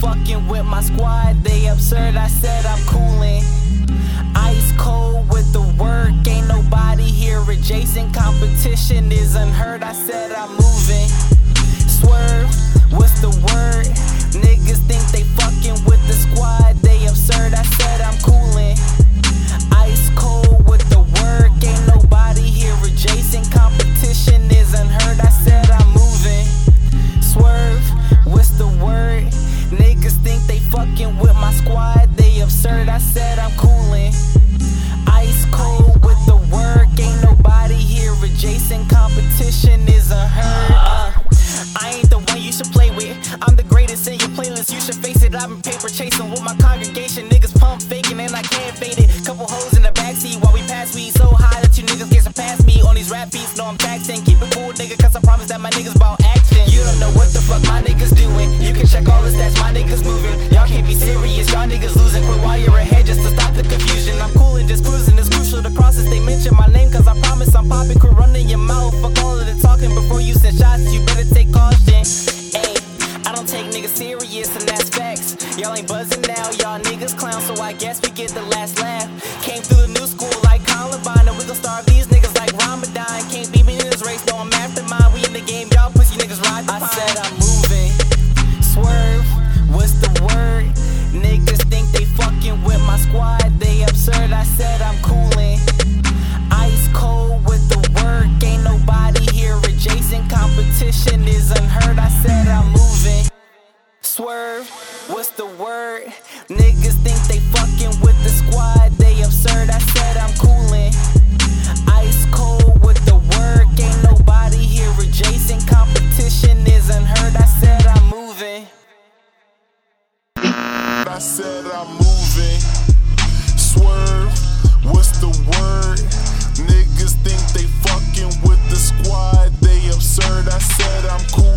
fucking with my squad. They absurd, I said I'm cooling. Ice cold with the work, ain't nobody here adjacent. Competition is unheard, I said I'm moving. Swerve, what's the word? Fucking with my squad. They absurd. I said I'm cooling. Ice cold with the work. Ain't nobody here adjacent. Competition is unheard. Uh, I ain't the one you should play with. I'm the greatest in your playlist. You should face it. I've been paper chasing with my congregation. Niggas pump faking and I can't fade it. Couple hoes in the backseat while we pass weed so high that you niggas can't surpass me on these rap beats. No, I'm taxing. Keep it cool, nigga, cause I promise that my niggas bout action. You don't know what the fuck my niggas doing. facts. Y'all ain't buzzing now, y'all niggas clown, so I guess we get the last laugh. Came through the new school like Columbine, and we gon' starve these niggas like Ramadan. Can't beat me in this race, no, I'm after. We in the game, y'all pussy niggas ride the I pine. said I'm moving, swerve, what's the word? Niggas think they fucking with my squad. What's the word? Niggas think they fucking with the squad. They absurd. I said I'm cooling, Ice cold with the work. Ain't nobody here adjacent. Competition isn't heard. I said I'm moving. I said I'm moving. Swerve. What's the word? Niggas think they fucking with the squad. They absurd. I said I'm cool.